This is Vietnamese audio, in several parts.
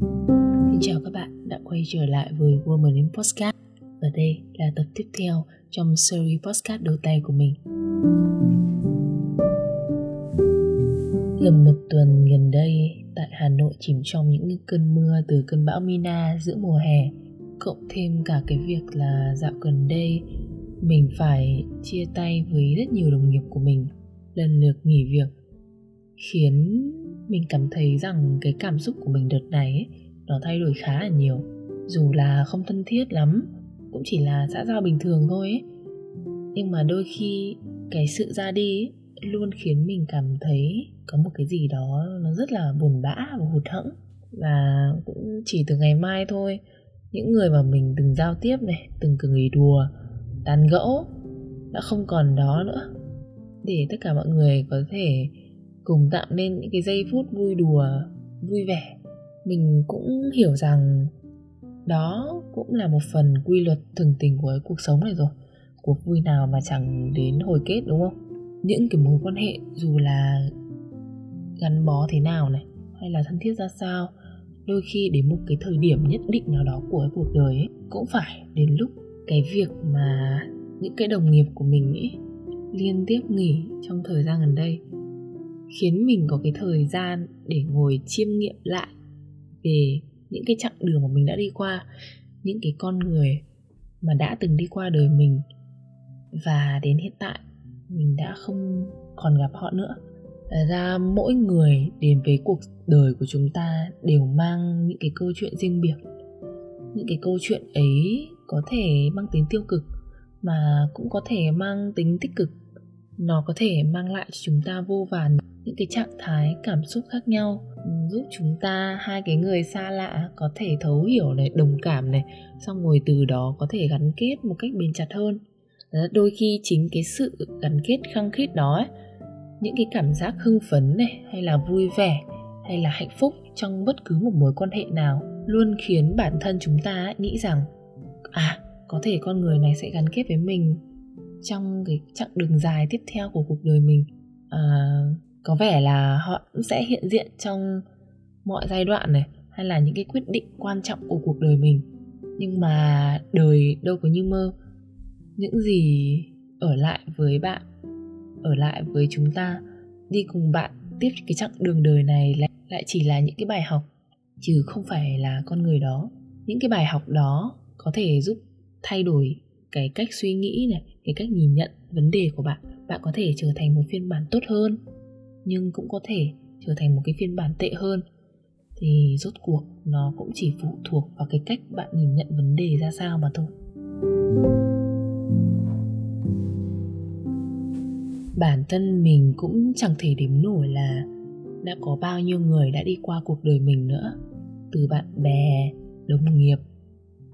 Xin chào các bạn đã quay trở lại với Woman in Podcast Và đây là tập tiếp theo trong series podcast đầu tay của mình. Gần một tuần gần đây, tại Hà Nội chìm trong những cơn mưa từ cơn bão Mina giữa mùa hè, Cộng thêm cả cái việc là dạo gần đây, mình phải chia tay với rất nhiều đồng nghiệp của mình, lần lượt nghỉ việc, khiến mình cảm thấy rằng cái cảm xúc của mình đợt này ấy, nó thay đổi khá là nhiều. Dù là không thân thiết lắm cũng chỉ là xã giao bình thường thôi ấy. nhưng mà đôi khi cái sự ra đi ấy, luôn khiến mình cảm thấy có một cái gì đó nó rất là buồn bã và hụt hẫng. Và cũng chỉ từ ngày mai thôi những người mà mình từng giao tiếp này từng cười đùa tán gẫu đã không còn đó nữa. Để tất cả mọi người có thể cùng tạo nên những cái giây phút vui đùa, vui vẻ. Mình cũng hiểu rằng đó cũng là một phần quy luật thường tình của cuộc sống này rồi. Cuộc vui nào mà chẳng đến hồi kết, đúng không? Những cái mối quan hệ dù là gắn bó thế nào này, hay là thân thiết ra sao, đôi khi đến một cái thời điểm nhất định nào đó của cuộc đời ấy, cũng phải đến lúc cái việc mà những cái đồng nghiệp của mình ấy liên tiếp nghỉ trong thời gian gần đây khiến mình có cái thời gian để ngồi chiêm nghiệm lại về những cái chặng đường mà mình đã đi qua, những cái con người mà đã từng đi qua đời mình. Và đến hiện tại, mình đã không còn gặp họ nữa. Ra mỗi người đến với cuộc đời của chúng ta đều mang những cái câu chuyện riêng biệt. Những cái câu chuyện ấy có thể mang tính tiêu cực mà cũng có thể mang tính tích cực nó có thể mang lại cho chúng ta vô vàn những cái trạng thái cảm xúc khác nhau ừ, giúp chúng ta hai cái người xa lạ có thể thấu hiểu này đồng cảm này xong rồi từ đó có thể gắn kết một cách bền chặt hơn. Đôi khi chính cái sự gắn kết khăng khít đó ấy, những cái cảm giác hưng phấn này hay là vui vẻ hay là hạnh phúc trong bất cứ một mối quan hệ nào luôn khiến bản thân chúng ta nghĩ rằng à có thể con người này sẽ gắn kết với mình trong cái chặng đường dài tiếp theo của cuộc đời mình à, có vẻ là họ cũng sẽ hiện diện trong mọi giai đoạn này hay là những cái quyết định quan trọng của cuộc đời mình. Nhưng mà đời đâu có như mơ. Những gì ở lại với bạn ở lại với chúng ta đi cùng bạn tiếp cái chặng đường đời này lại, lại chỉ là những cái bài học chứ không phải là con người đó. Những cái bài học đó có thể giúp thay đổi cái cách suy nghĩ này, cái cách nhìn nhận vấn đề của bạn bạn có thể trở thành một phiên bản tốt hơn, nhưng cũng có thể trở thành một cái phiên bản tệ hơn. Thì rốt cuộc nó cũng chỉ phụ thuộc vào cái cách bạn nhìn nhận vấn đề ra sao mà thôi. Bản thân mình cũng chẳng thể đếm nổi là đã có bao nhiêu người đã đi qua cuộc đời mình nữa. Từ bạn bè, đồng nghiệp,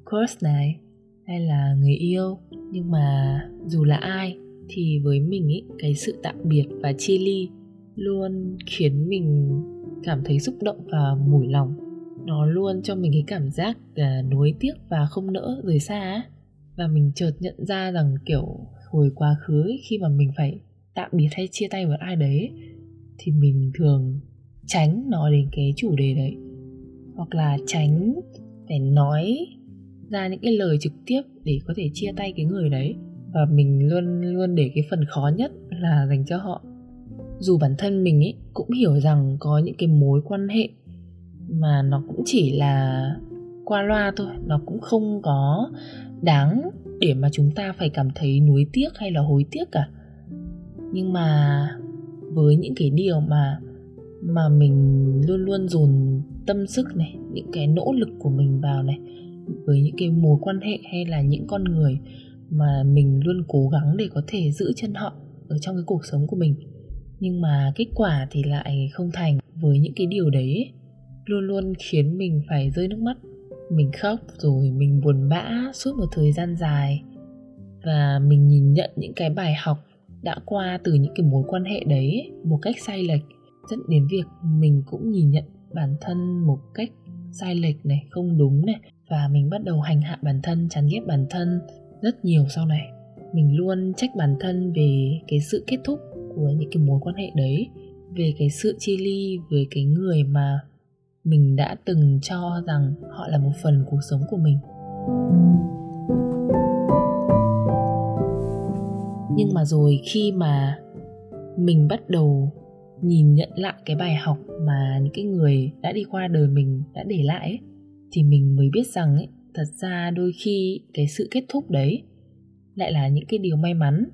course này hay là người yêu. Nhưng mà dù là ai thì với mình ý, cái sự tạm biệt và chia ly luôn khiến mình cảm thấy xúc động và mủi lòng. Nó luôn cho mình cái cảm giác là nuối tiếc và không nỡ rời xa và mình chợt nhận ra rằng kiểu hồi quá khứ ấy, khi mà mình phải tạm biệt hay chia tay với ai đấy thì mình thường tránh nói đến cái chủ đề đấy. Hoặc là tránh để nói ra những cái lời trực tiếp để có thể chia tay cái người đấy. Và mình luôn luôn để cái phần khó nhất là dành cho họ. Dù bản thân mình ý, cũng hiểu rằng có những cái mối quan hệ mà nó cũng chỉ là qua loa thôi. Nó cũng không có đáng để mà chúng ta phải cảm thấy nuối tiếc hay là hối tiếc cả. Nhưng mà với những cái điều mà mà mình luôn luôn dồn tâm sức này, những cái nỗ lực của mình vào này với những cái mối quan hệ hay là những con người mà mình luôn cố gắng để có thể giữ chân họ ở trong cái cuộc sống của mình. Nhưng mà kết quả thì lại không thành. Với những cái điều đấy, luôn luôn khiến mình phải rơi nước mắt. Mình khóc rồi mình buồn bã suốt một thời gian dài. Và mình nhìn nhận những cái bài học đã qua từ những cái mối quan hệ đấy một cách sai lệch, dẫn đến việc mình cũng nhìn nhận bản thân một cách sai lệch này, không đúng này và mình bắt đầu hành hạ bản thân chán ghét bản thân rất nhiều sau này. Mình luôn trách bản thân về cái sự kết thúc của những cái mối quan hệ đấy về cái sự chia ly với cái người mà mình đã từng cho rằng họ là một phần cuộc sống của mình. Nhưng mà rồi khi mà mình bắt đầu nhìn nhận lại cái bài học mà những cái người đã đi qua đời mình đã để lại ấy, thì mình mới biết rằng ấy, thật ra đôi khi cái sự kết thúc đấy lại là những cái điều may mắn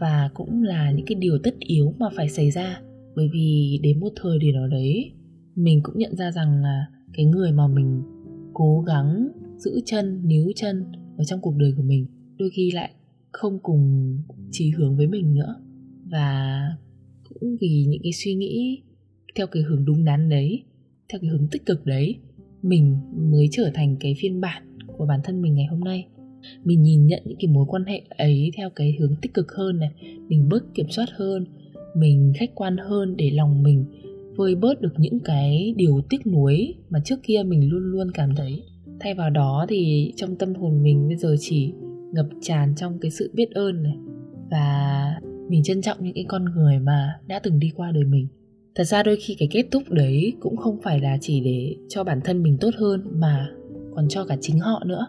và cũng là những cái điều tất yếu mà phải xảy ra. Bởi vì đến một thời điểm nào đấy mình cũng nhận ra rằng là cái người mà mình cố gắng giữ chân níu chân ở trong cuộc đời của mình đôi khi lại không cùng chí hướng với mình nữa. Và cũng vì những cái suy nghĩ theo cái hướng đúng đắn đấy theo cái hướng tích cực đấy mình mới trở thành cái phiên bản của bản thân mình ngày hôm nay. Mình nhìn nhận những cái mối quan hệ ấy theo cái hướng tích cực hơn này, mình bớt kiểm soát hơn, mình khách quan hơn để lòng mình vơi bớt được những cái điều tiếc nuối mà trước kia mình luôn luôn cảm thấy. Thay vào đó thì trong tâm hồn mình bây giờ chỉ ngập tràn trong cái sự biết ơn này và mình trân trọng những cái con người mà đã từng đi qua đời mình thật ra đôi khi cái kết thúc đấy cũng không phải là chỉ để cho bản thân mình tốt hơn mà còn cho cả chính họ nữa.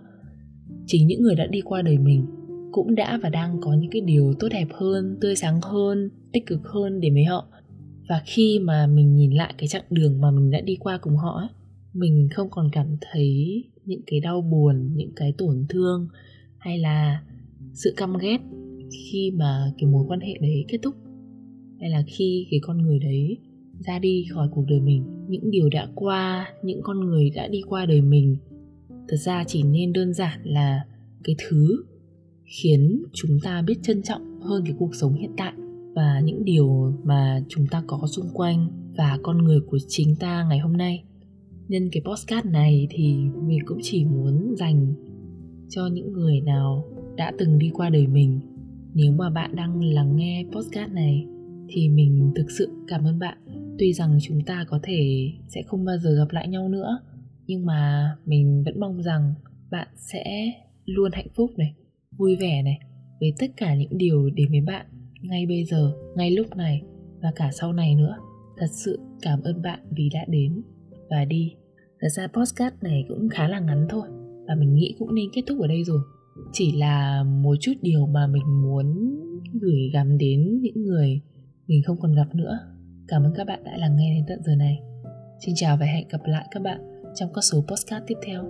Chính những người đã đi qua đời mình cũng đã và đang có những cái điều tốt đẹp hơn tươi sáng hơn tích cực hơn để với họ. Và khi mà mình nhìn lại cái chặng đường mà mình đã đi qua cùng họ ấy, mình không còn cảm thấy những cái đau buồn những cái tổn thương hay là sự căm ghét khi mà cái mối quan hệ đấy kết thúc hay là khi cái con người đấy ra đi khỏi cuộc đời mình. Những điều đã qua, những con người đã đi qua đời mình, thật ra chỉ nên đơn giản là cái thứ khiến chúng ta biết trân trọng hơn cái cuộc sống hiện tại và những điều mà chúng ta có xung quanh và con người của chính ta ngày hôm nay. Nhân cái postcard này thì mình cũng chỉ muốn dành cho những người nào đã từng đi qua đời mình. Nếu mà bạn đang lắng nghe postcard này thì mình thực sự cảm ơn bạn tuy rằng chúng ta có thể sẽ không bao giờ gặp lại nhau nữa, nhưng mà mình vẫn mong rằng bạn sẽ luôn hạnh phúc này, vui vẻ này, với tất cả những điều đến với bạn ngay bây giờ, ngay lúc này và cả sau này nữa. Thật sự cảm ơn bạn vì đã đến và đi. Thật ra postcard này cũng khá là ngắn thôi và mình nghĩ cũng nên kết thúc ở đây rồi. Chỉ là một chút điều mà mình muốn gửi gắm đến những người mình không còn gặp nữa cảm ơn các bạn đã lắng nghe đến tận giờ này. Xin chào và hẹn gặp lại các bạn trong các số postcard tiếp theo.